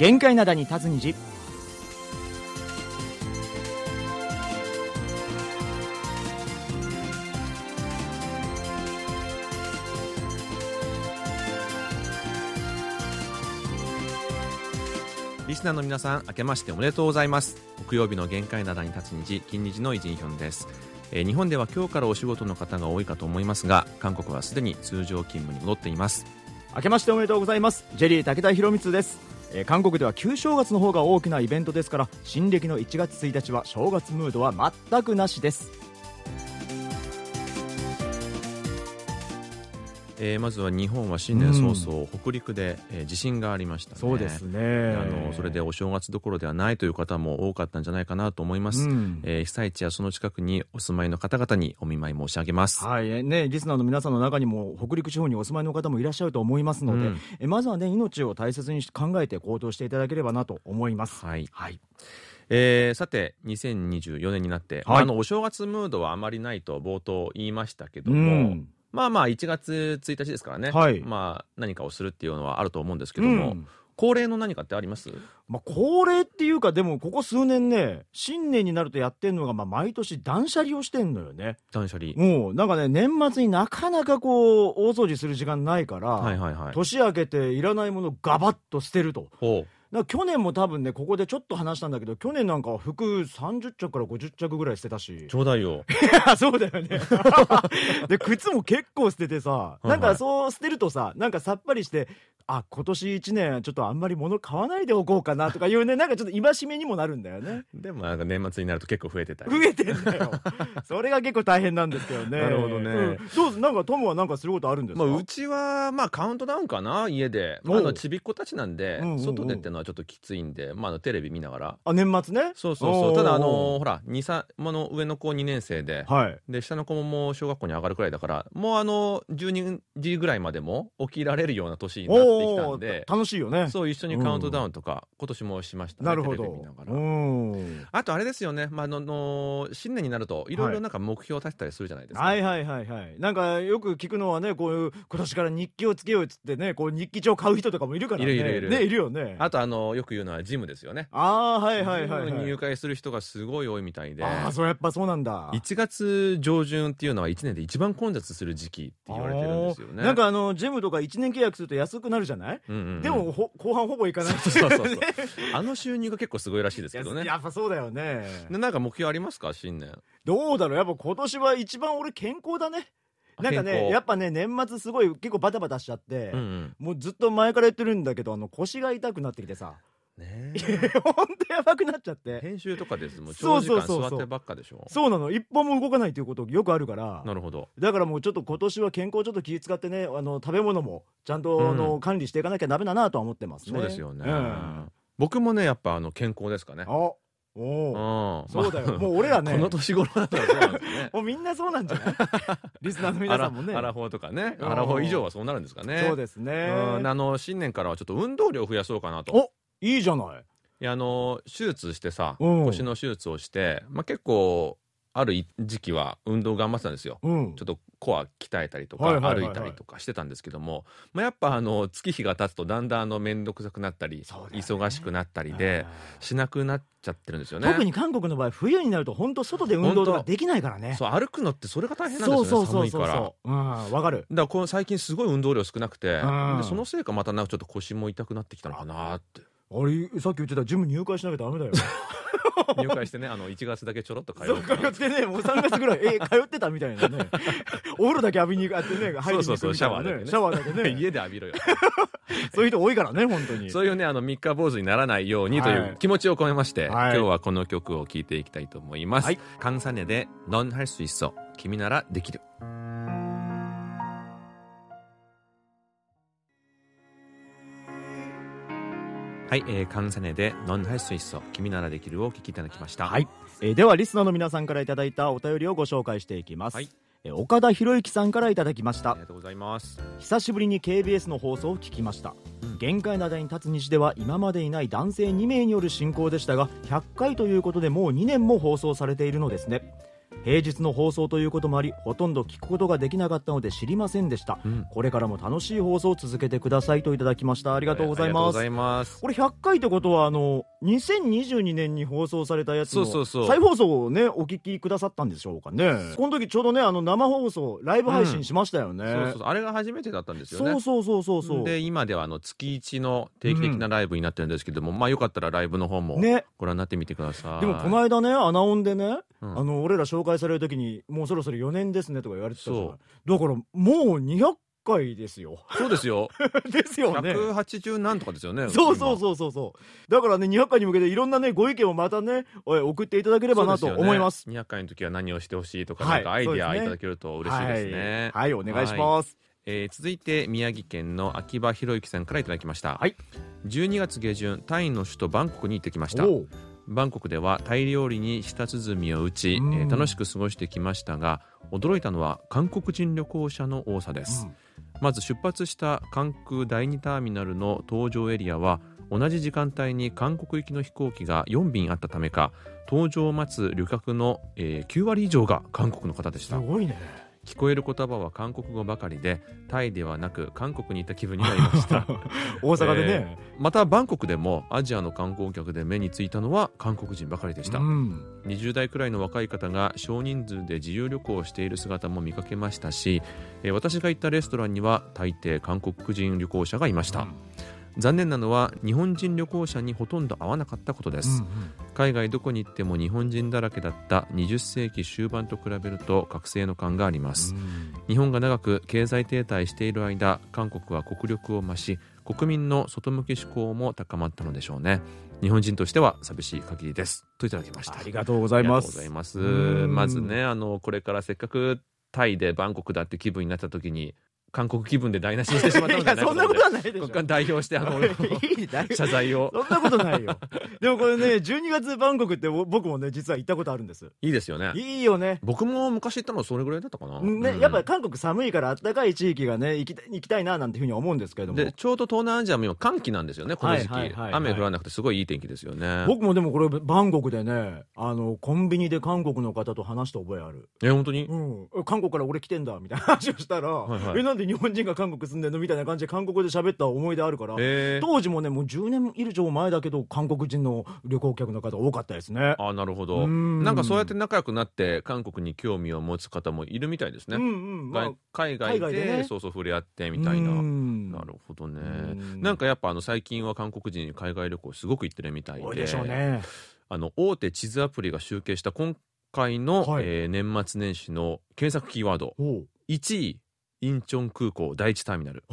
限界灘に立つ虹。リスナーの皆さん明けましておめでとうございます。木曜日の限界灘に立つ虹金日のイジンヒョンです、えー日本では今日からお仕事の方が多いかと思いますが韓国はすでに通常勤務に戻っています。明けましておめでとうございます。ジェリー武田博光です、えー韓国では旧正月の方が大きなイベントですから新暦の1月1日は正月ムードは全くなしです。えーまずは日本は新年早々、北陸で、えー地震がありましたね。そうですね。あのそれでお正月どころではないという方も多かったんじゃないかなと思います、うん。えー被災地やその近くにお住まいの方々にお見舞い申し上げます。はい。えーね、リスナーの皆さんの中にも北陸地方にお住まいの方もいらっしゃると思いますので、うん。えまずはね命を大切に考えて行動していただければなと思います。はい。はい、えーさて2024年になって、はい。まああのお正月ムードはあまりないと冒頭言いましたけどうも、んまあまあ1月1日ですからね、はい。まあ何かをするっていうのはあると思うんですけども、うん。恒例の何かってあります？まあ、恒例っていうかでもここ数年ね新年になるとやってんのが、まあ、毎年断捨離をしてんのよね。断捨離、もうなんかね年末になかなかこう大掃除する時間ないから、はいはいはい。年明けていらないものガバッと捨てると。ほだから去年も多分ねここでちょっと話したんだけど去年なんかは服30着から50着ぐらい捨てたし。うちょうだいよ。あ そうだよね。で靴も結構捨ててさいなんかそう捨てるとさなんかさっぱりしてあ今年1年ちょっとあんまり物買わないでおこうかなとかいうねなんかちょっと戒めにもなるんだよね。でもなんか年末になると結構増えてたり。増えてんだよ。それが結構大変なんですけどね。なるほどね。うん。どうなんかトムはなんかすることあるんですか、まあ、うちは、まあ、カウントダウンかな、家で。まあ、あの、ちびっ子たちなんでうんうんうん、外でってのはちょっときついんで、まあ、あのテレビ見ながら。あ年末ね？そうそうそう。ただ、あのほら、2、3、まあの上の子2年生で、はい。で、下の子ももう小学校に上がるくらいだから、もうあの、12時ぐらいまでも起きられるような年になってきたんで、楽しいよね。そう、一緒にカウントダウンとか、今年もしましたね。なるほど。テレビ見ながら。うん。あとあれですよね、まあ、あのの、新年になると、いろいろなんか目標を立てたりするじゃないですか。はいはいはいはい。なんかよく聞くのはねこういう今年から日記をつけようっつってねこう日記帳買う人とかもいるからね。いるいるいる。ねいるよね。あと、あの、よく言うのはジムですよね。ああはいはいはい、はい、入会する人がすごい多いみたいで。ああそれやっぱそうなんだ。1月上旬っていうのは1年で一番混雑する時期って言われてるんですよね。なんかあのジムとか1年契約すると安くなるじゃない、うんうんうん、でもほ後半ほぼいかない。そうそうそうそう。あの収入が結構すごいらしいですけどね。ややっぱそうだよね。でなんか目標ありますか？新年。どうだろう？やっぱ今年は一番俺健康だねなんかねやっぱね年末すごい結構バタバタしちゃって、うんうん。もうずっと前から言ってるんだけどあの腰が痛くなってきてさ。ね ほんとやばくなっちゃって。編集とかです。もう長時間座ってばっかでしょ。そうなの。一歩も動かないっていうことよくあるから。なるほど。だからもうちょっと今年は健康ちょっと気遣ってねあの食べ物もちゃんと、うん。あの管理していかなきゃダメだなとは思ってますね。そうですよね。うん。僕もね、やっぱあの健康ですかね。あおうんお。そうだよ、まあもう俺らねこの年頃だったらそうなんですね。もうみんなそうなんじゃない？リスナーの皆さんもねアラフォーとかね。うんアラフォー以上はそうなるんですかね。そうですねうんあの新年からはちょっと運動量を増やそうかなと。おいいじゃないいやあの手術してさうん腰の手術をして、まあ、結構ある時期は運動頑張ってたんですよ。うん。ちょっとコア鍛えたりとか、歩いたりとかしてたんですけども、まあ、やっぱあの月日が経つとだんだん面倒くさくなったり、ね。忙しくなったりでしなくなっちゃってるんですよね。特に韓国の場合冬になると本当外で運動とかできないからね。そう歩くのってそれが大変なんですよねそうそうそうそう寒いから。そううんわかる。だからこの最近すごい運動量少なくて、うん。でそのせいかまたなんかちょっと腰も痛くなってきたのかなってあれさっき言ってたジム入会しなきゃダメだよ入会してねあの1月だけちょろっと通そうう通ってねもう3月ぐらいえ通ってたみたいなねお風呂だけ浴びに行ってね入りに行くみたいなねそうそうそうシャワーだけねシャワーだけね家で浴びろよそういう人多いからね本当にそういうねあの三日坊主にならないようにといはいう気持ちを込めまして、はい今日はこの曲を聴いていきたいと思います。はいカンサネで「넌 할 수 있어君ならできる」 はい、えー、カンセネで「ノンハイスイッソ君ならできる」をお聞きいただきました、はい。えー、ではリスナーの皆さんからいただいたお便りをご紹介していきます、はい。えー、岡田博之さんからいただきました。ありがとうございます。久しぶりに KBS の放送を聞きました、限界灘に立つ西では今までいない男性2名による進行でしたが100回ということでもう2年も放送されているのですね。平日の放送ということもありほとんど聞くことができなかったので知りませんでした、うん。これからも楽しい放送を続けてくださいといただきました。ありがとうございます。これ100回ってことはあの2022年に放送されたやつの再放送をねお聞きくださったんでしょうかね。この時ちょうどねあの生放送ライブ配信しましたよね、そうそうそう。あれが初めてだったんですよね。そうそうそうそうで今ではあの月一の定期的なライブになってるんですけども、まあよかったらライブの方もね。ご覧になってみてください。でもこの間ねアナオンでね、うんあの俺ら紹介される時にもうそろそろ4年ですねとか言われてたじゃだからもう200回ですよ。そうですよ。ですよね。180何とかですよね。そうそうそうそうそう。だからね200回に向けていろんなねご意見をまたね送っていただければなと思います。すよね200回の時は何をしてほしいとか、はいなんかアイディアいただけると嬉しいですね。はい、はいお願いします、えー続いて宮城県の秋葉博之さんからいただきました、はい。12月下旬タイの首都バンコクに行ってきました。バンコクではタイ料理に舌鼓を打ち、えうん。ー楽しく過ごしてきましたが驚いたのは韓国人旅行者の多さです、まず出発した関空第2ターミナルの搭乗エリアは同じ時間帯に韓国行きの飛行機が4便あったためか搭乗を待つ旅客の、えー9割以上が韓国の方でした。すごいね。聞こえる言葉は韓国語ばかりでタイではなく韓国にいた気分になりました。大阪でね、またバンコクでもアジアの観光客で目についたのは韓国人ばかりでした、うん。20代くらいの若い方が少人数で自由旅行をしている姿も見かけましたし、えー私が行ったレストランには大抵韓国人旅行者がいました、残念なのは日本人旅行者にほとんど会わなかったことです、海外どこに行っても日本人だらけだった20世紀終盤と比べると覚醒の感があります、日本が長く経済停滞している間韓国は国力を増し国民の外向き志向も高まったのでしょうね。日本人としては寂しい限りです。といただきました。ありがとうございます。まずねあのこれからせっかくタイでバンコクだって気分になった時に韓国気分で台無しにしてしまったのいでそんなことはないでしょ。代表してあの 謝罪を。そんなことないよ。でもこれね12月バンコクって僕もね実は行ったことあるんです。いいですよね。いいよね。僕も昔行ったのはそれぐらいだったかな、ね、うん。やっぱり韓国寒いから暖かい地域がね行きた行きたいななんていうふうには思うんですけれども。でちょうど東南アジアも今寒気なんですよねこの時期、雨降らなくてすごいいい天気ですよね。僕もでもこれバンコクでねあのコンビニで韓国の方と話した覚えある、え本当に？うん、韓国から俺来てんだみたいな話をしたら、はいはい。えなんで日本人が韓国住んでんのみたいな感じで韓国で喋った思い出あるから、えー、当時もねもう10年以上前だけど韓国人の旅行客の方多かったですね。あなるほど。うん。なんかそうやって仲良くなって韓国に興味を持つ方もいるみたいですね、うんうん。まあ外海外ででね。そうそう触れ合ってみたいな、うん。なるほどね。うん。なんかやっぱあの最近は韓国人海外旅行すごく行ってるみたいで。多いでしょうね。あの大手地図アプリが集計した今回の、はい。えー年末年始の検索キーワード。おう。1位インチョン空港第1ターミナル。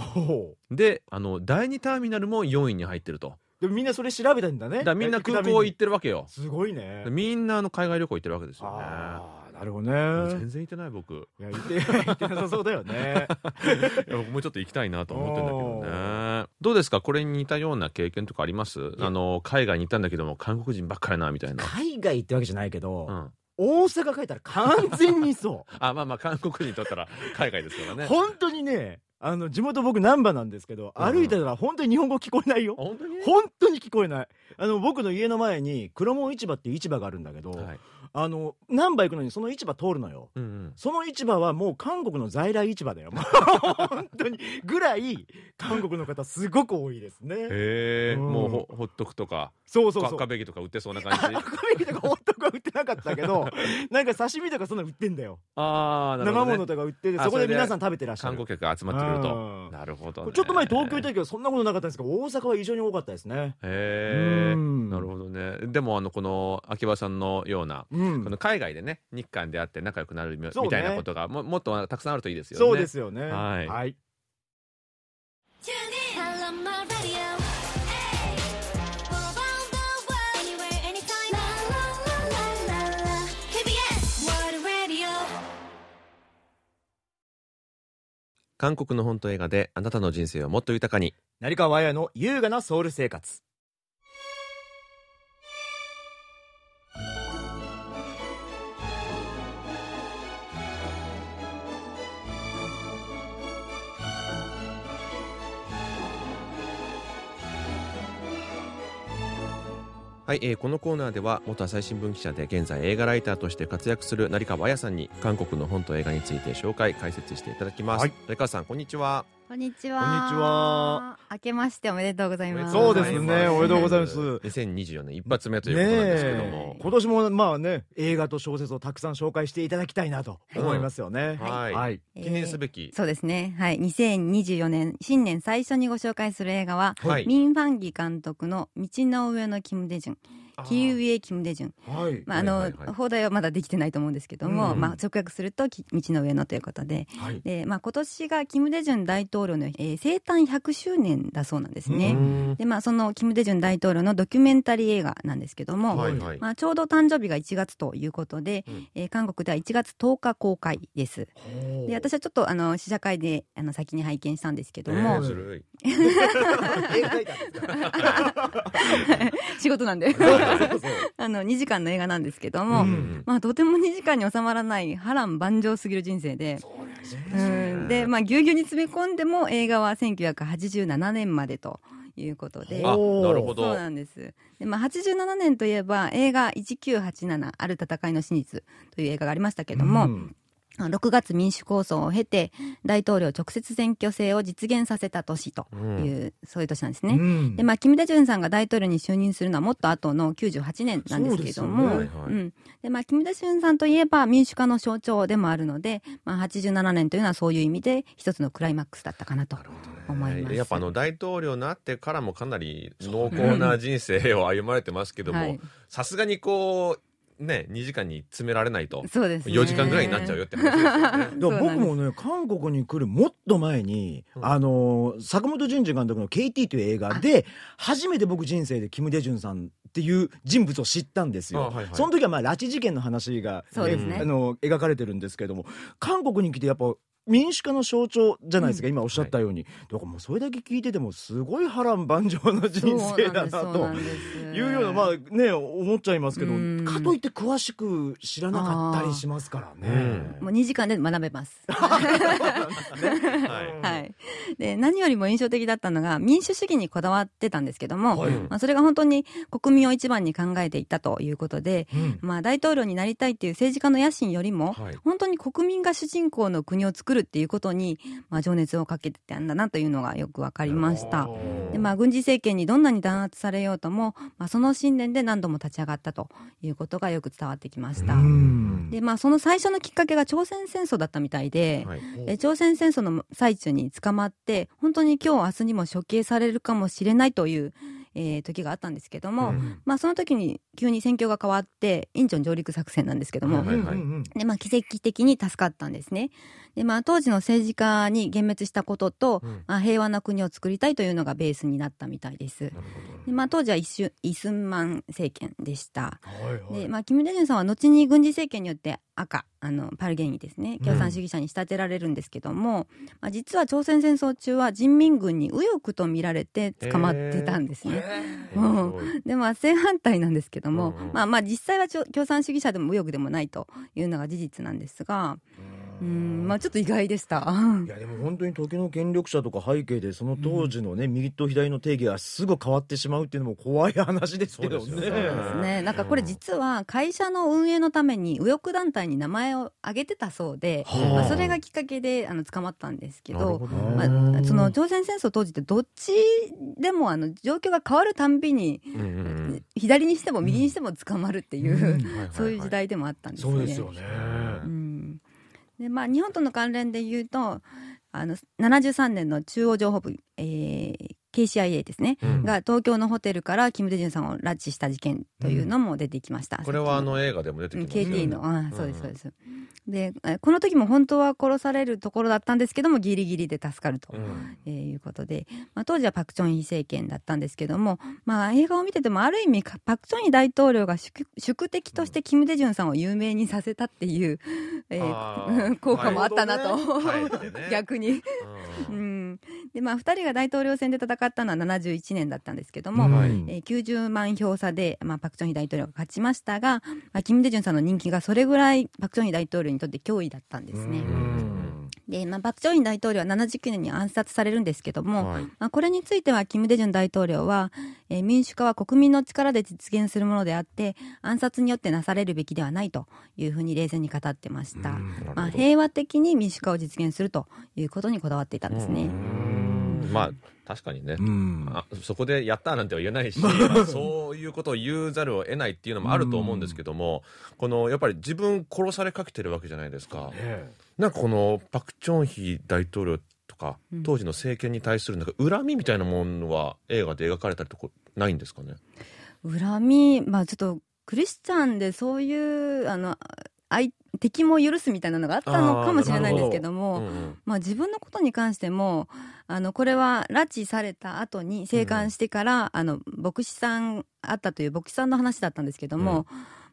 であの第2ターミナルも4位に入ってると。でもみんなそれ調べたんだね。だからみんな空港行ってるわけよ。すごいね。みんなあの海外旅行行ってるわけですよね。ああなるほどね。全然行ってない僕。いや行って 行ってなさそうだよね。いや僕もちょっと行きたいなと思ってんだけどね。どうですか？これに似たような経験とかあります？あの海外に行ったんだけども韓国人ばっかりなみたいな、海外ってわけじゃないけど、うん、大阪帰ったら完全にそ あまあまあ韓国人にとったら海外ですからうね。本当にねあの地元僕難波なんですけど、うん。歩いてたら本当に日本語聞こえないよ。あ本当に？本当に聞こえない。あの僕の家の前に黒門市場っていう市場があるんだけど、はいあの難波行くのにその市場通るのよ。うんうん。その市場はもう韓国の在来市場だよ。本当にぐらい韓国の方すごく多いですね。へえ、うん。もうほほっとくとかそうそうそう。か壁木とか売ってそうな感じ？赤ベとかホットクは売ってなかったけど なんか刺身とかそんなの売ってんだよ。ああなるほ生ど、ね、物とか売っててあそこで皆さん食べてらっしゃ観る光客が集まってくると。うん。なるほど、ね、ちょっと前東京行った時はそんなことなかったんですけど大阪は異常に多かったですね。へえうん。なるほどね。でもあのこの秋葉さんのようなうんこの海外でね日韓であって仲良くなるみ,、そうねみたいなことがももっとたくさんあるといいですよねそうですよねはいはい I love my radio. For around the world, anywhere, anytime. La la la la la la. KBS World Radio. 韓国の本と映画であなたの人生をもっと豊かに成川綾の優雅なソウル生活はい、えーこのコーナーでは元朝日新聞記者で現在映画ライターとして活躍する成川彩さんに韓国の本と映画について紹介解説していただきます、はい。成川さんこんにちはこんにちは。こんにちは。明けましておめでとうございます。そうですねおめでとうございます2024年一発目ということなんですけども、今年もまあね映画と小説をたくさん紹介していただきたいなと思いますよね、はい、はいえー記念すべき、そうですね。はい。2024年、新年最初にご紹介する映画は、はいミン・ファンギ監督の道の上のキム・デジュン。キウイエ・キム・デジュン。はい。まあ、あの、はいはいはい。放題はまだできてないと思うんですけども、うん。まあ、直訳すると、き道の上のということで。はい。で、まあ、今年がキム・デジュン大統領の、えー生誕100周年だそうなんですね。うん。で、まあ、そのキム・デジュン大統領のドキュメンタリー映画なんですけども、はいはい、まあ、ちょうど誕生日が1月ということで、うん。えー韓国では1月10日公開です。で私はちょっとあの試写会であの先に拝見したんですけどえも、仕事なんで あの2時間の映画なんですけども、うんまあ、とても2時間に収まらない波乱万丈すぎる人生で。うんで、まあ、ぎゅうぎゅうに詰め込んでも映画は1987年までということで。なるほどそうなんです。で、まあ、87年といえば映画1987ある戦いの真実という映画がありましたけども、うん6月民主構想を経て大統領直接選挙制を実現させた年という、そういう年なんですね。うん。で、まあ、キム・デジュンさんが大統領に就任するのはもっと後の98年なんですけども、ですよね。はいはい。うん。で、まあ、キム・デジュンさんといえば民主化の象徴でもあるので、まあ、87年というのはそういう意味で一つのクライマックスだったかなと思います。やっぱあの大統領になってからもかなり濃厚な人生を歩まれてますけどはい。もさすがにこうね2時間に詰められないとそうですね。4時間ぐらいになっちゃうよって話ですよね。だから僕もね韓国に来るもっと前に、うん。あの坂本淳二監督の「KT」という映画で初めて僕人生でキム・デジュンさんっていう人物を知ったんですよ、あはいはい。その時はまあ拉致事件の話が、ね。あの描かれてるんですけども韓国に来てやっぱ民主化の象徴じゃないですか、今おっしゃったように、だからもうそれだけ聞いててもすごい波乱万丈な人生だなとい。うようなまあね思っちゃいますけどうん。かといって詳しく知らなかったりしますからね。もう2時間で学べます。はいはい。で、何よりも印象的だったのが、民主主義にこだわってたんですけども、はい。まあ、それが本当に国民を一番に考えていたということで、うん。まあ、大統領になりたいっていう政治家の野心よりも、はい。本当に国民が主人公の国を作るっていうことに、まあ、情熱をかけてたんだなというのがよくわかりました。で、まあ、軍事政権にどんなに弾圧されようとも、まあ、その信念で何度も立ち上がったということがよく伝わってきました。うんで、まあ、その最初のきっかけが朝鮮戦争だったみたいで、はいえ朝鮮戦争の最中に捕まって本当に今日明日にも処刑されるかもしれないという、えー時があったんですけども、うん。まあ、その時に急に戦況が変わってインチョン上陸作戦なんですけども、はいはい。うんうんうん。でまあ、奇跡的に助かったんですね。でまあ、当時の政治家に幻滅したことと、うん。まあ、平和な国を作りたいというのがベースになったみたいです。でまあ、当時はイスイスンマン政権でした。はいはい。で、まあ、キム・デジュンさんは後に軍事政権によって赤、あの、パルゲニですね、共産主義者に仕立てられるんですけども、まあ、実は朝鮮戦争中は人民軍に右翼と見られて捕まってたんですね。どうん。で、まあ、正反対なんですけども、うんうん。まあまあ、実際は共産主義者でも右翼でもないというのが事実なんですが、うん、まあ、ちょっと意外でした。いやでも本当に時の権力者とか背景でその当時のね、右と左の定義がすぐ変わってしまうっていうのも怖い話ですけどね。そうですね。なんかこれ実は会社の運営のために右翼団体に名前を挙げてたそうで、はあまあ、それがきっかけであの捕まったんですけど、まあ、その朝鮮戦争当時ってどっちでもあの状況が変わるたんびに、うんうんうん左にしても右にしても捕まるっていう、そういう時代でもあったんですね。そうですよね。うんでまあ、日本との関連で言うとあの73年の中央情報部、えー KCIA ですね、うん。が東京のホテルからキム・デジュンさんを拉致した事件というのも出てきました。これはあの映画でも出てうんきますよね。KT の、あそうですそうです。でえこの時も本当は殺されるところだったんですけどもギリギリで助かると、いうことで、まあ、当時はパク・チョンヒ政権だったんですけども、まあ、映画を見ててもある意味かパク・チョンヒ大統領が宿宿敵としてキム・デジュンさんを有名にさせたっていう、えー 効果もあったなと、ね。逆に。ううん。んでまあ、2人が大統領選で戦ったのは71年だったんですけども、はい。えー90万票差で、まあ、パク・チョンヒ大統領が勝ちましたが、まあ、キム・デジュンさんの人気がそれぐらいパク・チョンヒ大統領にとって脅威だったんですね。うん。で、まあ、パク・チョイン大統領は79年に暗殺されるんですけども、はい。まあ、これについてはキム・デジュン大統領は、えー民主化は国民の力で実現するものであって暗殺によってなされるべきではないというふうに冷静に語ってました、まあ、平和的に民主化を実現するということにこだわっていたんですね、まあ確かにね、うん。あそこでやったーなんては言えないし、まあそういうことを言うざるを得ないっていうのもあると思うんですけども、このやっぱり自分殺されかけてるわけじゃないですか。えなんかこのパク・チョンヒ大統領とかうん。当時の政権に対するなんか恨みみたいなものは映画で描かれたりとかないんですかね？恨みまあちょっとクリスチャンでそういうあの相敵も許すみたいなのがあったのかもしれないんですけども、うんうん。まあ、自分のことに関してもあのこれは拉致された後に生還してから、あの牧師さんあったという牧師さんの話だったんですけども、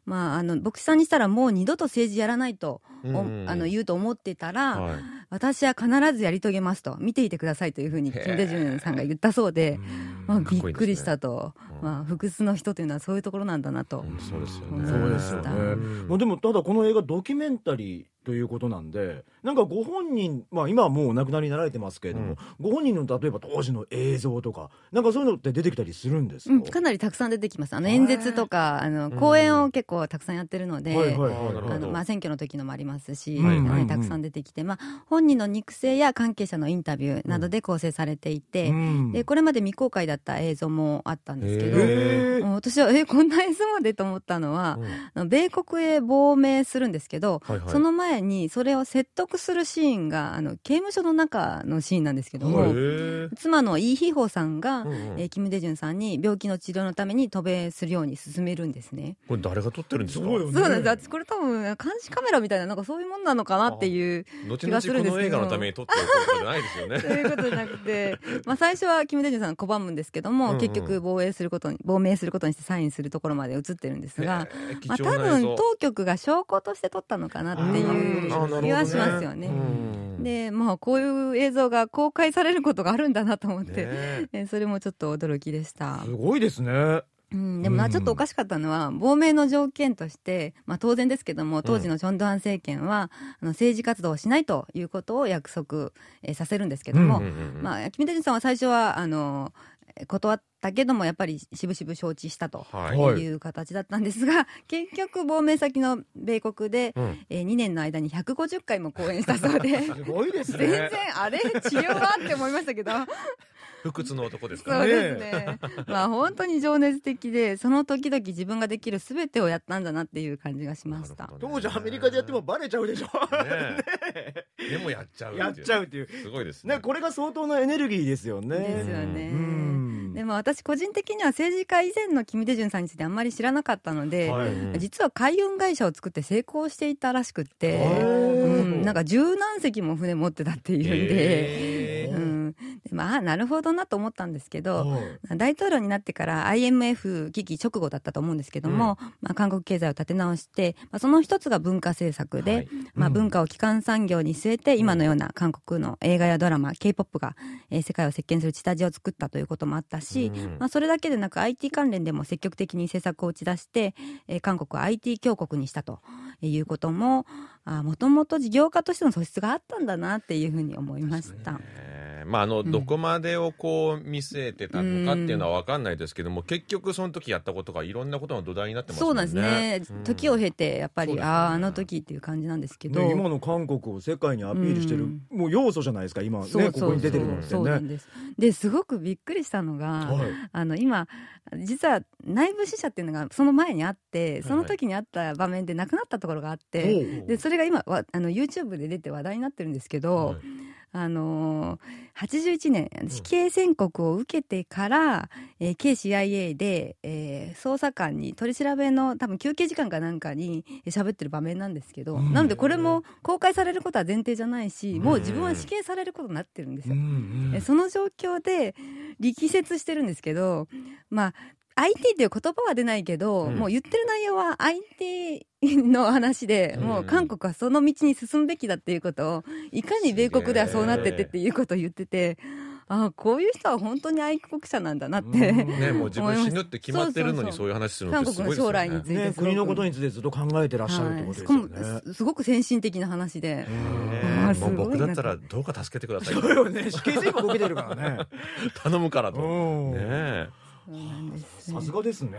まあ、あの牧師さんにしたらもう二度と政治やらないと、うん。あの言うと思ってたら、はい私は必ずやり遂げますと見ていてくださいというふうにへーキム・デジュンさんが言ったそうで、まあ、びっくりしたと、うん。まあ、不屈の人というのはそういうところなんだなと。うんそうですようんね。そうですよね。でもただこの映画ドキュメンタリーということなんでなんかご本人、まあ、今はもうお亡くなりになられてますけれども、ご本人の例えば当時の映像とかなんかそういうのって出てきたりするんですか、うん、かなりたくさん出てきます。あの演説とか、あの講演を結構たくさんやってるので、選挙の時のもありますし、はいはい。はいたくさん出てきて、まあ本人の肉声や関係者のインタビューなどで構成されていて、うん。でこれまで未公開だった映像もあったんですけど、へへー私はえこんな映像までと思ったのは、あの米国へ亡命するんですけど、はいはい。その前にそれを説得するシーンがあの刑務所の中のシーンなんですけども、へー妻のイ・ヒホさんが、うんうん。えーキム・デジュンさんに病気の治療のために渡米するように勧めるんですね。これ誰が撮ってるんですか？そうよね。そうなんです。私これ多分監視カメラみたいななんかそういうもんなのかなっていう。後気がするんですけど。の映画のために撮ってることじゃないですよね。そういうことじゃなくて、まあ最初はキム・デジュンさん拒むんですけども、うんうん。結局防衛することに、亡命することにしてサインするところまで映ってるんですが、まあ多分当局が証拠として撮ったのかなっていう気はしますよね。うん。で、まあこういう映像が公開されることがあるんだなと思って、ねそれもちょっと驚きでした。すごいですねうん、でもな、うん。ちょっとおかしかったのは、亡命の条件として、まあ当然ですけども、当時のチョンドン政権は、あの政治活動をしないということを約束、えーさせるんですけども、うんうんうんまあ、キム・デジュンさんは最初は、あの、断ったけども、やっぱりしぶしぶ承知したと。はい。はい。いう形だったんですが、結局亡命先の米国で、うん。えー2年の間に150回も講演したそうで、すごいです全然ねあれ治療はって思いましたけど、不屈の男ですからそうね。ですね。まあ本当に情熱的で、その時々自分ができるすべてをやったんだなっていう感じがしました。ね。当時アメリカでやってもバレちゃうでしょ。ねえ。でもやっちゃうやっちゃううっていう。すごいですね。ねこれが相当なエネルギーですよね。ですよね。うん。でも私個人的には政治家以前のキム・デジュンさんについてあんまり知らなかったので、はい。うん実は海運会社を作って成功していたらしくって、うん、なんか十何隻も船持ってたっていうんで、へー。うん、でまあなるほどなと思ったんですけど、はい。大統領になってから IMF 危機直後だったと思うんですけども、まあ、韓国経済を立て直して、まあ、その一つが文化政策で、はい。まあ、うん。文化を基幹産業に据えて、今のような韓国の映画やドラマ k p o p が、えー世界を席巻する下地を作ったということもあったし、うん。まあ、それだけでなく IT 関連でも積極的に政策を打ち出して、えー韓国を IT 強国にしたということももともと事業家としての素質があったんだなっていうふうに思いました。えーまああのうん。どこまでをこう見据えてたのかっていうのは分かんないですけども、結局その時やったことがいろんなことの土台になってますもね。そうんなんですね、うん。時を経てやっぱり、ね。あああの時っていう感じなんですけど、ね、今の韓国を世界にアピールしてる、うん。もう要素じゃないですか今ねそうそうそう。ここに出てるのってね。そうなんです。ですごくびっくりしたのが、はい。あの今実は内部死者っていうのがその前にあってその時にあった場面で亡くなったところがあって、でそれが今わあの YouTube で出て話題になってるんですけど、はい。あのー81年死刑宣告を受けてから、えー、KCIA で、えー捜査官に取り調べの多分休憩時間かなんかにえー喋ってる場面なんですけど、うん。なのでこれも公開されることは前提じゃないし、もう自分は死刑されることになってるんですよ。うんえその状況で力説してるんですけど、まあ、IT という言葉は出ないけど、うん。もう言ってる内容は IT の話で、うん。もう韓国はその道に進むべきだっていうことをいかに米国ではそうなっててっていうことを言っててあこういう人は本当に愛国者なんだなって、うん。ねもう自分死ぬって決まってるのにそうそうそうそういう話するのってすごいですよ韓国の将来についねてね、国のことについてずっと考えてらっしゃるってことですよね。はい、すすごく先進的な話で、もう僕だったらどうか助けてくださいそうよね、死刑宣告受けてるからね。頼むからと。ねさすがですね。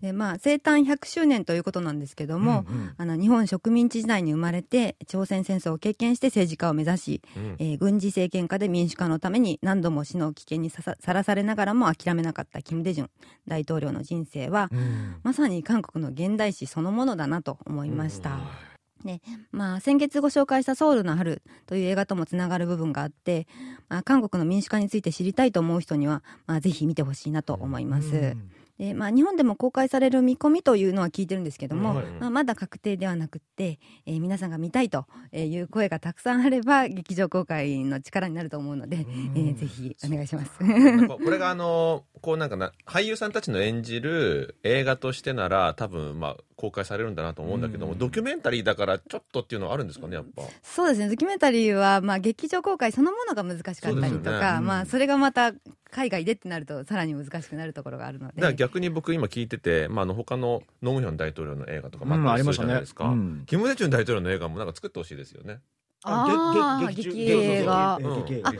でまあ、生誕100周年ということなんですけども、うんうん。あの日本植民地時代に生まれて朝鮮戦争を経験して政治家を目指し、うん。えー軍事政権下で民主化のために何度も死の危険にさらされながらも諦めなかったキム・デジュン大統領の人生は、うん。まさに韓国の現代史そのものだなと思いました。でまあ、先月ご紹介した「ソウルの春」という映画ともつながる部分があって、まあ、韓国の民主化について知りたいと思う人には、まあ、ぜひ見てほしいなと思います。うんでまあ、日本でも公開される見込みというのは聞いてるんですけども、はい。まあ、まだ確定ではなくって、えー皆さんが見たいという声がたくさんあれば劇場公開の力になると思うので、えーぜひお願いします。これがあのこうなんかな俳優さんたちの演じる映画としてなら多分まあ公開されるんだなと思うんだけども、うん。ドキュメンタリーだからちょっとっていうのはあるんですかねやっぱ。そうですね。ドキュメンタリーは、まあ、劇場公開そのものが難しかったりとか、ね。まあ、それがまた海外でってなるとさらに難しくなるところがあるのだからで。逆に僕今聞いてて、まあ、あの他のノンヒョン大統領の映画とかうんまあありましたねじゃないですか、うんキム・デチュン大統領の映画もなんか作ってほしいですよね。あ劇映画。あ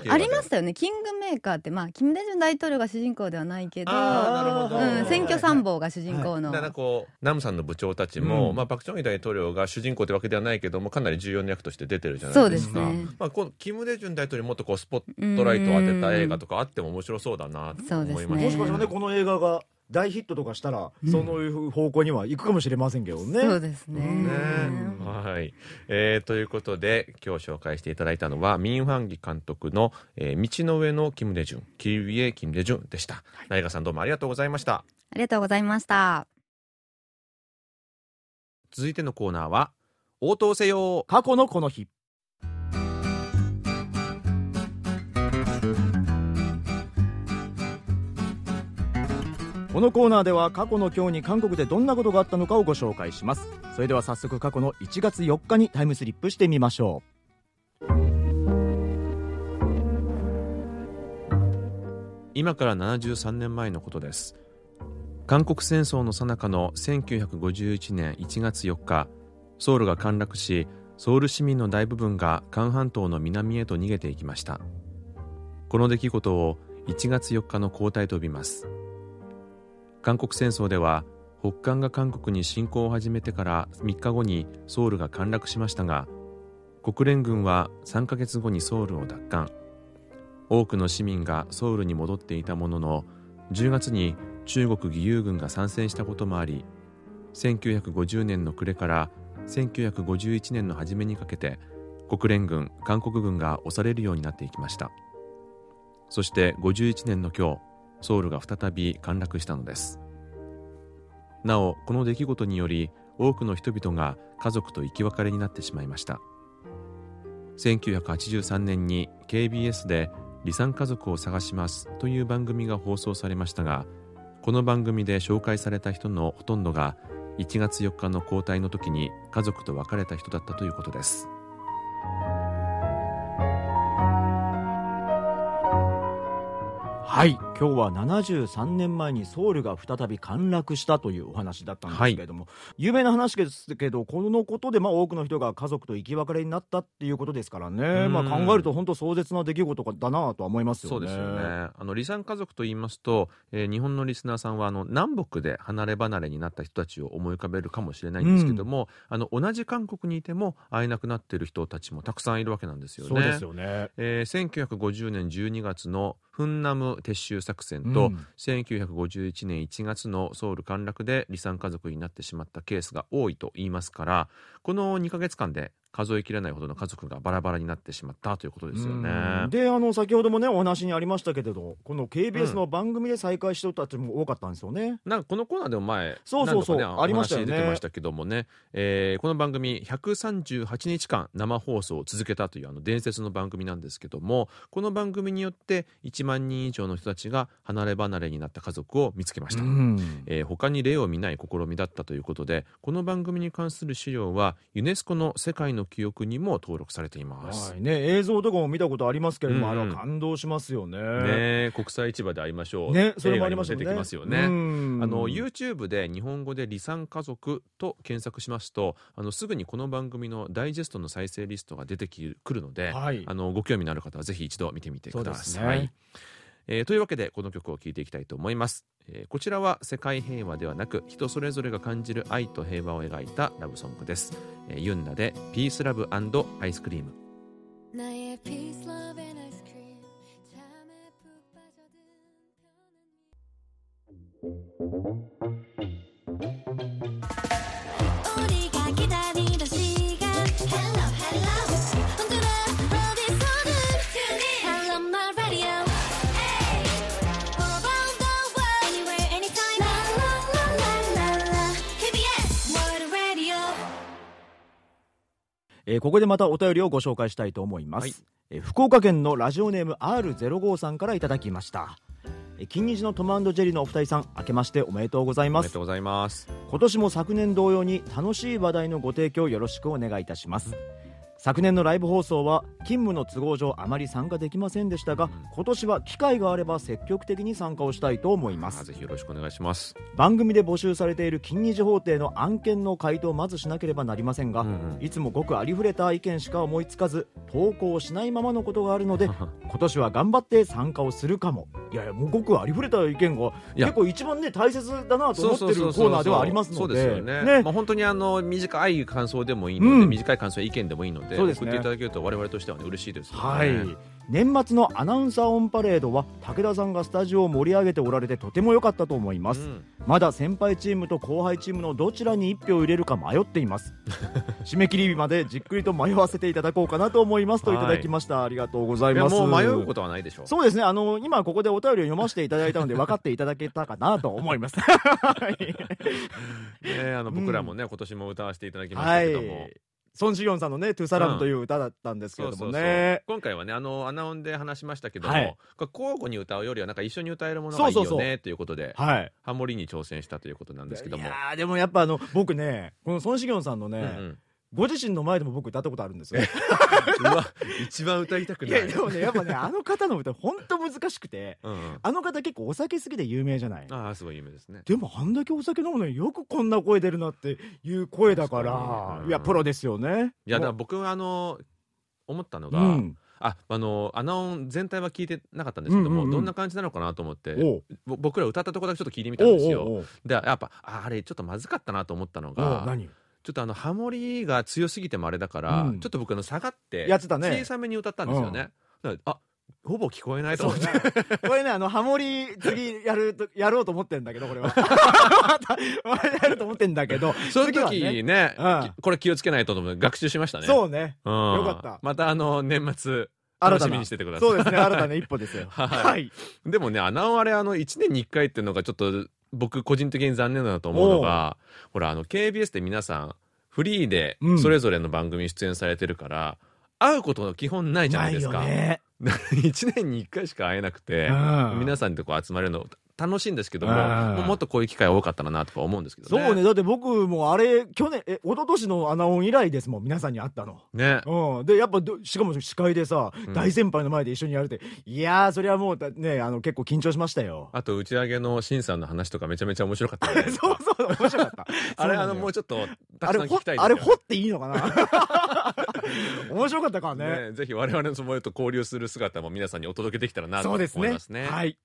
ありましたよね。キングメーカーって、まあ、キム・デジュン大統領が主人公ではないけど、選挙参謀が主人公の、だからこうナムさんの部長たちも、うん。まあ、パク・チョンヒ大統領が主人公ってわけではないけどもかなり重要な役として出てるじゃないですか。まあ、このキム・デジュン大統領にもっとこうスポットライトを当てた映画とかあっても面白そうだなと思いました。そうですね。もしかしたらね、この映画が大ヒットとかしたら、そのいう方向には行くかもしれませんけどね。そうですね。うんねはい、えーということで今日紹介していただいたのはミン・ファンギ監督の、えー道の上のキム・デジュンキルビエ・キム・デジュンでした成賀さんどうもありがとうございましたありがとうございました。続いてのコーナーは応答せよ過去のこの日。このコーナーでは過去の今日に韓国でどんなことがあったのかをご紹介します。それでは早速過去の1月4日にタイムスリップしてみましょう。今から73年前のことです。韓国戦争の最中の1951年1月4日ソウルが陥落しソウル市民の大部分が韓半島の南へと逃げていきました。この出来事を1月4日の交代と呼びます。韓国戦争では北韓が韓国に侵攻を始めてから3日後にソウルが陥落しましたが国連軍は3ヶ月後にソウルを奪還。多くの市民がソウルに戻っていたものの10月に中国義勇軍が参戦したこともあり1950年の暮れから1951年の初めにかけて国連軍韓国軍が押されるようになっていきました。そして51年の今日ソウルが再び陥落したのです。なおこの出来事により多くの人々が家族と生き別れになってしまいました。1983年に KBS で離散家族を探しますという番組が放送されましたがこの番組で紹介された人のほとんどが1月4日の交代の時に家族と別れた人だったということです。はい。今日は73年前にソウルが再び陥落したというお話だったんですけれども、有名な話ですけどこのことでまあ多くの人が家族と生き別れになったっていうことですからね、うんまあ、考えると本当壮絶な出来事だなとは思いますよね。そうですよねあの離散家族と言いますと、えー日本のリスナーさんはあの南北で離れ離れになった人たちを思い浮かべるかもしれないんですけども、あの同じ韓国にいても会えなくなっている人たちもたくさんいるわけなんですよね。そうですよね。えー1950年12月のフンナム撤収作戦と、うん。1951年1月のソウル陥落で離散家族になってしまったケースが多いと言いますからこの2ヶ月間で数えきれないほどの家族がバラバラになってしまったということですよね。うんであの先ほどもねお話にありましたけれどこの KBS の番組で再開した人たちも多かったんですよね。なんかこのコーナーでも前そうそうそうねありましたよねお話に出てましたけどもね、えーこの番組138日間生放送を続けたというあの伝説の番組なんですけどもこの番組によって1万人以上の人たちが離れ離れになった家族を見つけました。うんえー他に例を見ない試みだったということでこの番組に関する資料はユネスコの世界のの記憶にも登録されています、はい。ね、映像とかも見たことありますけれども、うんうん。あれは感動しますよね。ねえ国際市場で会いましょう、ね、それもありました映画に出てきますよね、うん。あの YouTube で日本語で「離散家族」と検索しますとあのすぐにこの番組のダイジェストの再生リストが出てきくるので、はい。あのご興味のある方はぜひ一度見てみてください。えーというわけでこの曲を聴いていきたいと思います、えーこちらは世界平和ではなく人それぞれが感じる愛と平和を描いたラブソングです、えーユンナで「ピースラブアイスクリーム」えーここでまたお便りをご紹介したいと思います、はい。えー福岡県のラジオネーム R05 さんからいただきました。えー金日のトムジェリーのお二人さん明けましておめでとうございまおめですとうございます。今年も昨年同様に楽しい話題のご提供よろしくお願いいたします昨年のライブ放送は勤務の都合上あまり参加できませんでしたが今年は機会があれば積極的に参加をしたいと思います。あぜひよろしくお願いします。番組で募集されている金日法廷の案件の回答をまずしなければなりませんが、うんうん。いつもごくありふれた意見しか思いつかず投稿しないままのことがあるので 今年は頑張って参加をするかも。いやいやもうごくありふれた意見が結構一番ね大切だなと思ってるコーナーではありますので。そうですよね。ね。まあ、本当にあの短い感想でもいいので、うん。短い感想や意見でもいいのでで送っていただけると我々としてはね嬉しいですよね。はい。年末のアナウンサーオンパレードは武田さんがスタジオを盛り上げておられてとても良かったと思います、うん。まだ先輩チームと後輩チームのどちらに1票入れるか迷っています。締め切り日までじっくりと迷わせていただこうかなと思いますといただきました、ありがとうございます。もう迷うことはないでしょう。そうですね。あの今ここでお便りを読ませていただいたので分かっていただけたかなと思います。はい。ねあのうん僕らもね、今年も歌わせていただきましはいたけども、ソン・シギョンさんのね「トゥ・サラム」という歌だったんですけれどもね、今回はねあのアナウンで話しましたけども、はい。交互に歌うよりはなんか一緒に歌えるものがいいよねということではい。ハモリに挑戦したということなんですけども。いやーでもやっぱあの僕ねこのソン・シギョンさんのね、うんうんご自身の前でも僕歌ったことあるんですよ。一番歌いたくいない。やでもねやっぱねあの方の歌本当難しくてうんうん。あの方結構お酒好きで有名じゃない？ああすごい有名ですね。でもあんだけお酒飲むのによくこんな声出るなっていう声だから確かにいやプロですよね。いやだからも僕はあの思ったのが、ううん。ああのアナウン全体は聞いてなかったんですけども、うんうんうん。どんな感じなのかなと思って僕ら歌ったところだけちょっと聞いてみたんですよ。でやっぱああれちょっとまずかったなと思ったのが何？ちょっとあのハモリが強すぎてもあれだから、うん。ちょっと僕あの下がってやってたね。小さめに歌ったんですよね、だからあほぼ聞こえないと思って、ね。これねあのハモリ次やると やろうと思ってんだけどこれは。またやると思ってんだけどその次は時ね。ねうん。これ気をつけないとと思って学習しましたね。そうね。うん、よかった。またあの年末楽しみにしててください。そうですね新たな一歩ですよ。はい。はい。でもね、アナウンあれ、あの、1年に1回っていうのがちょっと、僕個人的に残念だなと思うのが、ほら、あの、KBS で皆さん、フリーでうん、それぞれの番組に出演されてるから、会うことが基本ないじゃないですか。ないよね。1年に1回しか会えなくて、うん。皆さんでこう集まれるの楽しいんですけども、うん。もうもっとこういう機会多かったらなとか思うんですけどね。そうね。だって僕もあれ去年え一昨年のアナウン以来ですもん皆さんに会ったの。ね。うん、でやっぱどしかも司会でさ、うん。大先輩の前で一緒にやるっていやーそれはもうだねあの結構緊張しましたよ。あと、打ち上げのシンさんの話とかめちゃめちゃ面白かったじゃないですそうか。そう面白かった。あれ、あの、もうちょっと、たあれほくさん聞きたいあれ掘っていいのかな？面白かったからね。ね、ぜひ我々のそのと交流する姿も皆さんにお届けできたらなと思そうですね。いますね。はい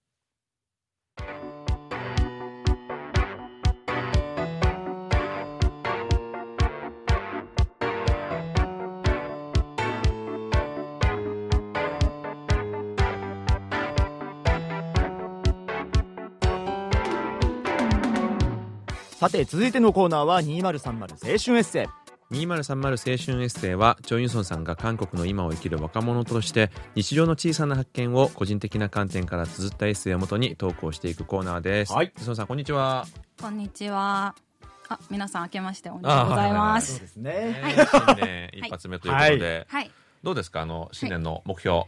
さて続いてのコーナーは2030青春エッセイ2030青春エッセイはチョン・ユソンさんが韓国の今を生きる若者として日常の小さな発見を個人的な観点から綴ったエッセイをもとに投稿していくコーナーです。はいユソンさんこんにちは。こんにちは。あ、皆さん明けましておめでとうございまそうす。ですねね新年一発目ということで、はい。どうですか？あの新年の目標。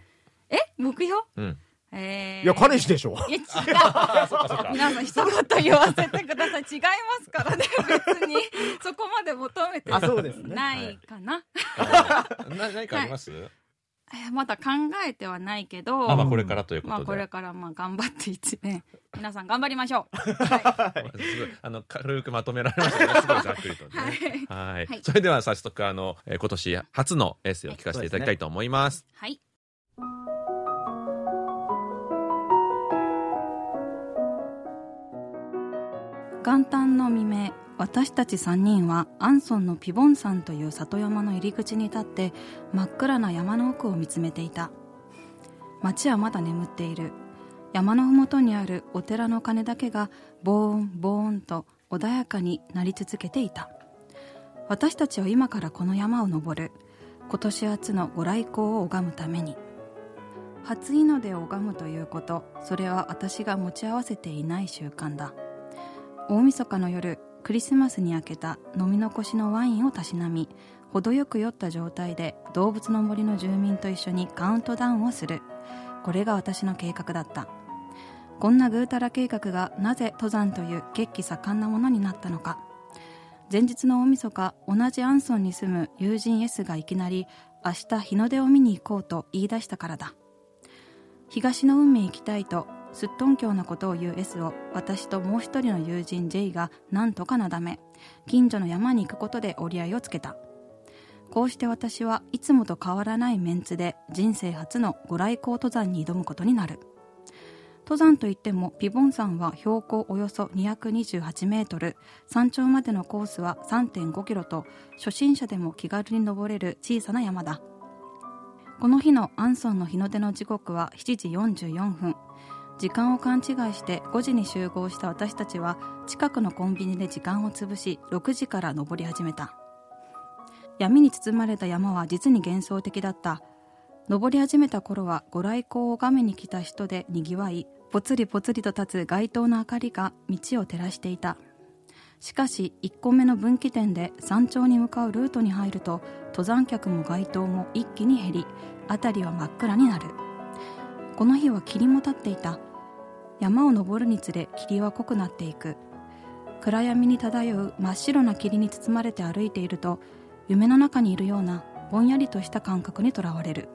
え、目標？うん。えー。いや彼氏でしょ。いや違う。皆さん一言言わせてください。違いますからね 別に。そこまで求めてあそうですね。ないかな、な 何かあります、えーまだ考えてはないけどあまあこれからということで、まあこれからまあ頑張って一年皆さん頑張りましょう。はい。すごいあの軽くまとめられましたねすごいざっくりとね。はい。はい。それでは早速あの、えー今年初のエッセイを聞かせていただきたいと思います、はい。元旦の未明私たち3人はアンソンのピボン山という里山の入り口に立って真っ暗な山の奥を見つめていた。町はまだ眠っている。山の麓にあるお寺の鐘だけがボーンボーンと穏やかになり続けていた。私たちは今からこの山を登る。今年初のご来光を拝むために。初日の出を拝むということ。それは私が持ち合わせていない習慣だ。大晦日の夜クリスマスに開けた飲み残しのワインをたしなみ程よく酔った状態で動物の森の住民と一緒にカウントダウンをする。これが私の計画だった。こんなぐうたら計画がなぜ登山という血気盛んなものになったのか。前日の大晦日同じアンソンに住む友人 S がいきなり明日日の出を見に行こうと言い出したからだ。東の運命行きたいとすっとんきょうなことを言う S を私ともう一人の友人 J が何とかなだめ近所の山に行くことで折り合いをつけた。こうして私はいつもと変わらないメンツで人生初のご来光登山に挑むことになる。登山といってもピボン山は標高およそ228メートル山頂までのコースは3.5キロと初心者でも気軽に登れる小さな山だ。この日のアンソンの日の出の時刻は7時44分。時間を勘違いして5時に集合した私たちは近くのコンビニで時間を潰し6時から登り始めた。闇に包まれた山は実に幻想的だった。登り始めた頃はご来光を拝みに来た人でにぎわいぽつりぽつりと立つ街灯の明かりが道を照らしていた。しかし1個目の分岐点で山頂に向かうルートに入ると登山客も街灯も一気に減り辺りは真っ暗になる。この日は霧も立っていた。山を登るにつれ霧は濃くなっていく。暗闇に漂う真っ白な霧に包まれて歩いていると夢の中にいるようなぼんやりとした感覚にとらわれる。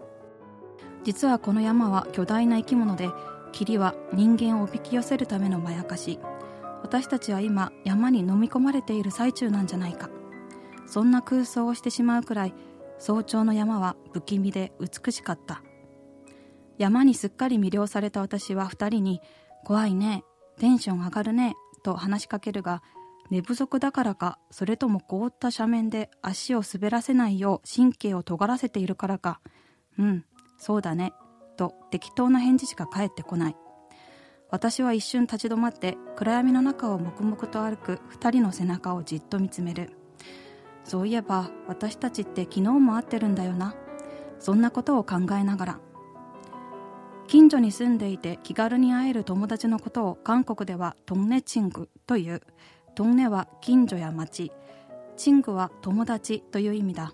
実はこの山は巨大な生き物で霧は人間をおびき寄せるためのまやかし。私たちは今山に飲み込まれている最中なんじゃないか。そんな空想をしてしまうくらい早朝の山は不気味で美しかった。山にすっかり魅了された私は二人に「怖いねテンション上がるね」と話しかけるが寝不足だからかそれとも凍った斜面で足を滑らせないよう神経を尖らせているからか「うんそうだね」と適当な返事しか返ってこない。私は一瞬立ち止まって暗闇の中を黙々と歩く二人の背中をじっと見つめる。そういえば私たちって昨日も会ってるんだよな。そんなことを考えながら近所に住んでいて気軽に会える友達のことを韓国ではトンネチングという。トンネは近所や町。チングは友達という意味だ。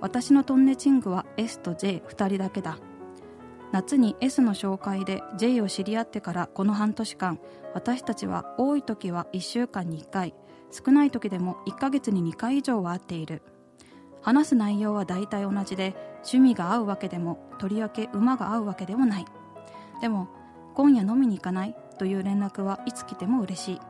私のトンネチングは S と J2 人だけだ。夏に S の紹介で J を知り合ってからこの半年間私たちは多い時は1週間に1回少ない時でも1ヶ月に2回以上は会っている。話す内容は大体同じで趣味が合うわけでもとりわけ馬が合うわけでもない。でも今夜飲みに行かない？という連絡はいつ来ても嬉しい。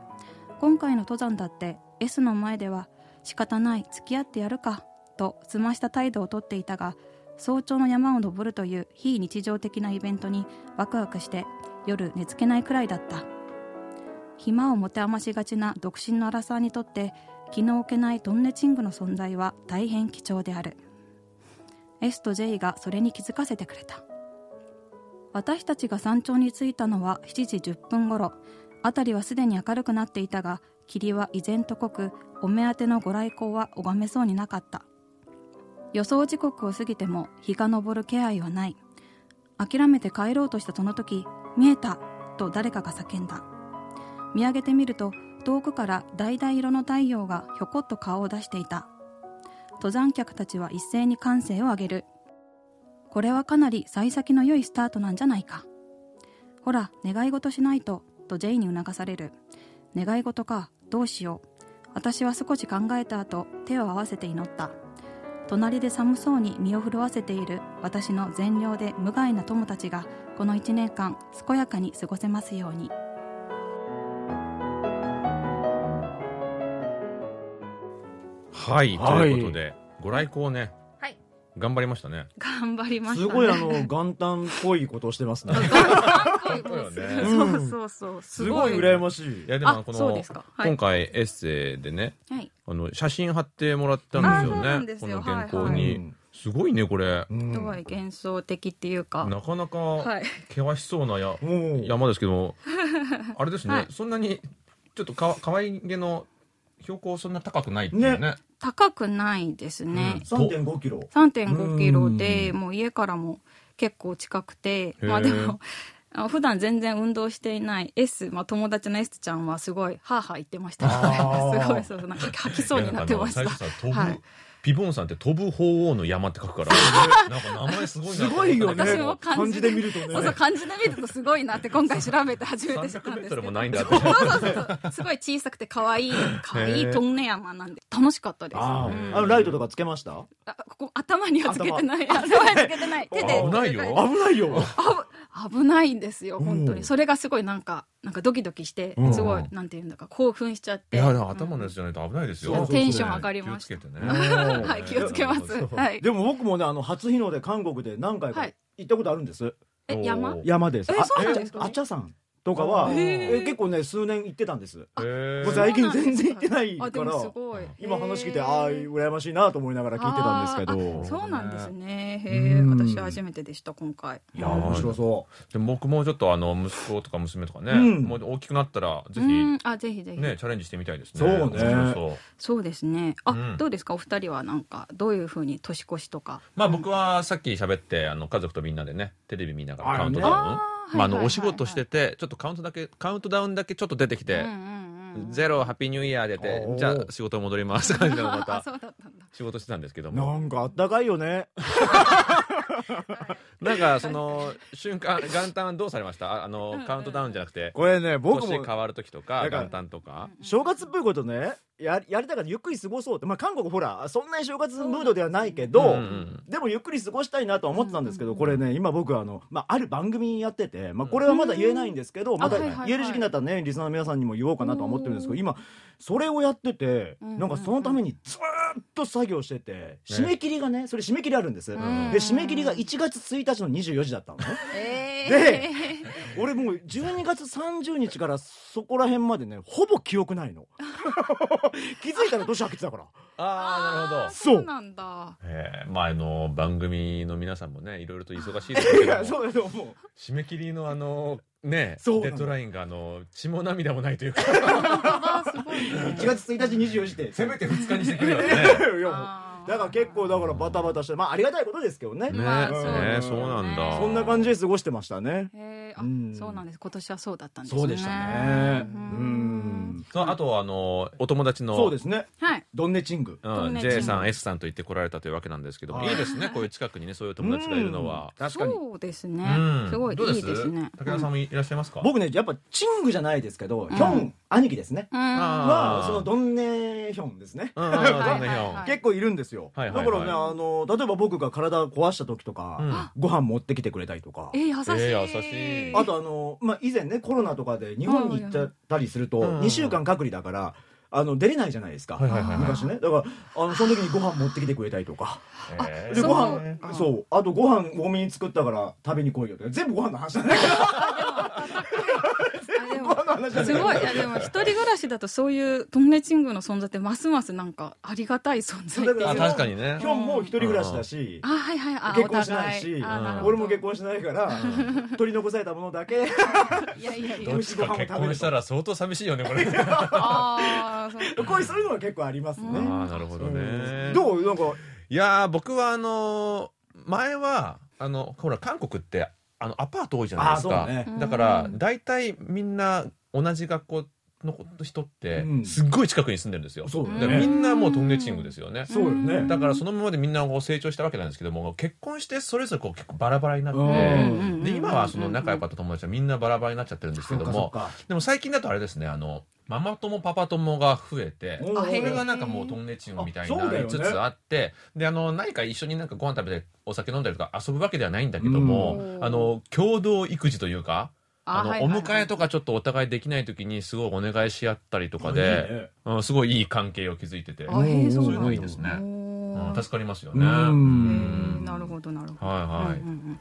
今回の登山だって S の前では仕方ない付き合ってやるかと済ました態度をとっていたが早朝の山を登るという非日常的なイベントにワクワクして夜寝つけないくらいだった。暇を持て余しがちな独身のアラサーにとって気の置けないトンネチングの存在は大変貴重である。S と J がそれに気づかせてくれた。私たちが山頂に着いたのは7時10分頃。辺りはすでに明るくなっていたが霧は依然と濃くお目当てのご来光は拝めそうになかった。予想時刻を過ぎても日が昇る気配はない。諦めて帰ろうとしたその時見えたと誰かが叫んだ。見上げてみると遠くから橙色の太陽がひょこっと顔を出していた。登山客たちは一斉に歓声を上げる。これはかなり幸先の良いスタートなんじゃないか。ほら願い事しないととジェイに促される。願い事かどうしよう。私は少し考えた後手を合わせて祈った。隣で寒そうに身を震わせている私の善良で無害な友たちがこの1年間健やかに過ごせますように。はい、はいということでご来光ね、はい。頑張りましたね。頑張りましたね。すごいあの元旦っぽいことをしてます。ねそうそうそう。すごい羨ましい。いやでもあこのはい。今回エッセイでねはい。あの写真貼ってもらったんですよね。よ。この原稿はいに、うんすごいねこれ、うん。すごい幻想的っていうか。なかなかはい。険しそうなや、うん。山ですけど あれですね、はい。そんなにちょっとかかわいげの標高そんな高くないっていうね。高くないですね、3.5キロ3.5キロ。でうん。もう家からも結構近くてー。まあでもあ普段全然運動していない S、まあ、友達の S ちゃんはすごいハーハー言ってました すごいそうなんか吐きそうになってました。はいピボンさんって飛ぶ鳳凰の山って書くから。なんか名前すごいなすごいよね。私も漢漢字字でで見るとね。そうそう漢字で見るとすごいなって今回調べて初めて知ったん300メートルですけどもないんだって。そうそうそうすごい小さくて可愛い可愛いトンネ山なんで。楽しかったです、あのライトとかつけました？あここ頭にはつけてない。頭。にはつけてない。手で。危ないよ。危ないよ。危ないんですよ本当うんにそれがすごいなんかなんかドキドキしてうん。すごいなんていうんだか興奮しちゃって。いやでも頭のやつじゃないと危ないですよ、テンション上がりました。気をつけてね。はい気をつけます。でも僕もねあの初日の出韓国で何回かはい。行ったことあるんです。え山？山です。えあそうなんですか？あちゃさんとかはへえー結構ね数年行ってたんです。もう最近全然行ってないから今話聞いてああ羨ましいなと思いながら聞いてたんですけあどそうなんですね。へえうん。私初めてでした今回。いや面白そでも僕もちょっとあの息子とか娘とかね、うん。もう大きくなったらぜうひん。あぜひぜひ。ねチャレンジしてみたいですね。そうね。そう。ですね。あうん。どうですか？お二人はなんかどういうふうに年越しとか？まあ僕はさっき喋ってあの家族とみんなでねテレビ見ながらあカウントダウン、あーまあ、あのお仕事しててちょっとカウントだけカウントダウンだけちょっと出てきて、うんうんうんうん。ゼロハッピーニューイヤー出てじゃあ仕事戻ります感じでまあた 仕事してたんですけどうも。なんかあったかいよね。なんかその瞬間元旦どうされました？ああのうんカウントダウンじゃなくて。これね僕も年変わる時とか元旦とか。正月っぽいことねややりたからゆっくり過ごそうって。まあ韓国ほらそんなに正月ムードではないけど、でもゆっくり過ごしたいなとは思ってたんですけど、これね今僕あの、まあ、ある番組やってて、まあ、これはまだ言えないんですけど、またあはいはいはい。言える時期になったらねリスナーの皆さんにも言おうかなとは思ってるんですけど今それをやってて、うんなんかそのためにずーっと作業してて締め切りがねそれ締め切りあるんです、うん。で締め切りが1月1日の24時だったので俺もう12月30日からそこら辺までねほぼ記憶ないの 気づいたら年明けてたから。ああなるほど。そう。なんだ。えーまああの番組の皆さんもねいろいろと忙しいですけいやどそうだと思う。締め切りのあのねそデッドラインがあの血も涙もないというか。あーすごい1月1日24時で。せめて2日にしてくれよね。いやだから結構だからバタバタしてまあありがたいことですけどね。ねうね。そうなんだ。そんな感じで過ごしてましたね。へーあ、うん。そうなんです。今年はそうだったんですね。そうでしたね。ううんあとあのお友達のそうですね。はい。ドンネチング。うん、ね J さん S さんと言って来られたというわけなんですけどもはい。いいですねこういう近くにねそういう友達がいるのは。確かに。そうですね、うん。すごいいどういですね。武田さんもいらっしゃいますか、僕ねやっぱチングじゃないですけどん。ヒョン兄貴ですね。はそのドンネヒョンですね。結構いるんですよ。はいはいはい。だからねあの例えば僕が体壊した時とかご飯持ってきてくれたりとか。えー、優しい、えー優しい。あとあの、まあ、以前ねコロナとかで日本に行ったりするとうん。2週間隔離だからあの出れないじゃないですか、昔ね。だからあのその時にご飯持ってきてくれたりとか。えーでご飯かそう。あとご飯多めに作ったから食べに来いよとか全部ご飯の話じゃないからあすごい。いやでも一人暮らしだとそういうトンネチングの存在ってますますなんかありがたい存在っていう。あ確かにね。ヒョンも一人暮らしだし。あはいはい。あ結婚しないし俺も結婚しないから取り残されたものだけ。いやいやいや。どっちか結婚したら相当寂しいよねこれ。ああそう。こういうそういうのが結構ありますね。ああなるほどね。うん。どう？なんか。いやー僕はあのー前はあのほら韓国ってあのアパート多いじゃないですか、あーそうね。だから大体みんな同じ学校の人ってうん。すっごい近くに住んでるんですよ、そうだよだからみねんなもうトンネチングですよね。だからそのままでみんなこう成長したわけなんですけども結婚してそれぞれこう結構バラバラになって、うん。で今はその仲良かった友達はみんなバラバラになっちゃってるんですけどもでも最近だとあれですねあのママ友パパ友が増えてそれがなんかもうトンネチングみたいになりつつあってであの何か一緒になんかご飯食べてお酒飲んだりとか遊ぶわけではないんだけども、うん。あの共同育児というかあの、お迎えとかちょっとお互いできない時にすごいお願いし合ったりとかで、ねうん、すごいいい関係を築いてて、そういうのいいですね、うん、助かりますよね。なるほどなるほど。はいはい、うんうんうん。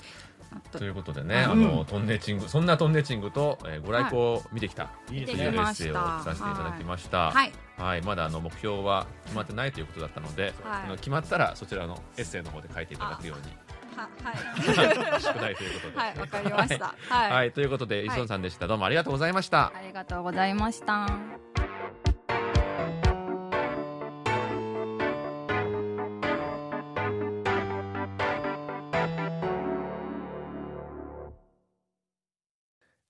あと。ということでね、うんあのトンネチングそんなトンネチングと、えーご来光を見てきたとい。うエッセイをさせていただきました。はい。はい、まだあの目標は決まってないということだったので、はい。あの決まったらそちらのエッセイの方で書いていただくようにははい宿題ということで。はい わかりましたはい、はい、ということで、い磯野さんでした。どうもありがとうございました。ありがとうございました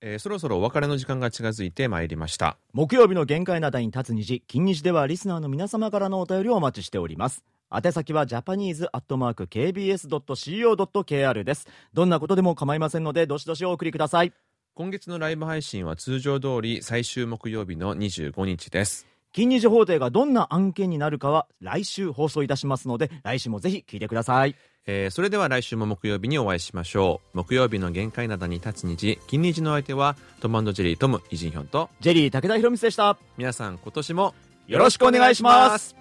えーそろそろお別れの時間が近づいてまいりました。木曜日の限界なだに立つ虹金日ではリスナーの皆様からのお便りをお待ちしております宛先はジャパニーズアットマーク KBS.CO.KR です。どんなことでも構いませんのでどしどしお送りください。今月のライブ配信は通常通り最終木曜日の25日です。金日法廷がどんな案件になるかは来週放送いたしますので来週もぜひ聞いてください。えーそれでは来週も木曜日にお会いしましょう。木曜日の限界などに立つ虹、金日の相手はトムジェリートムイジンヒョンとジェリー武田博光でした。皆さん今年もよろしくお願いします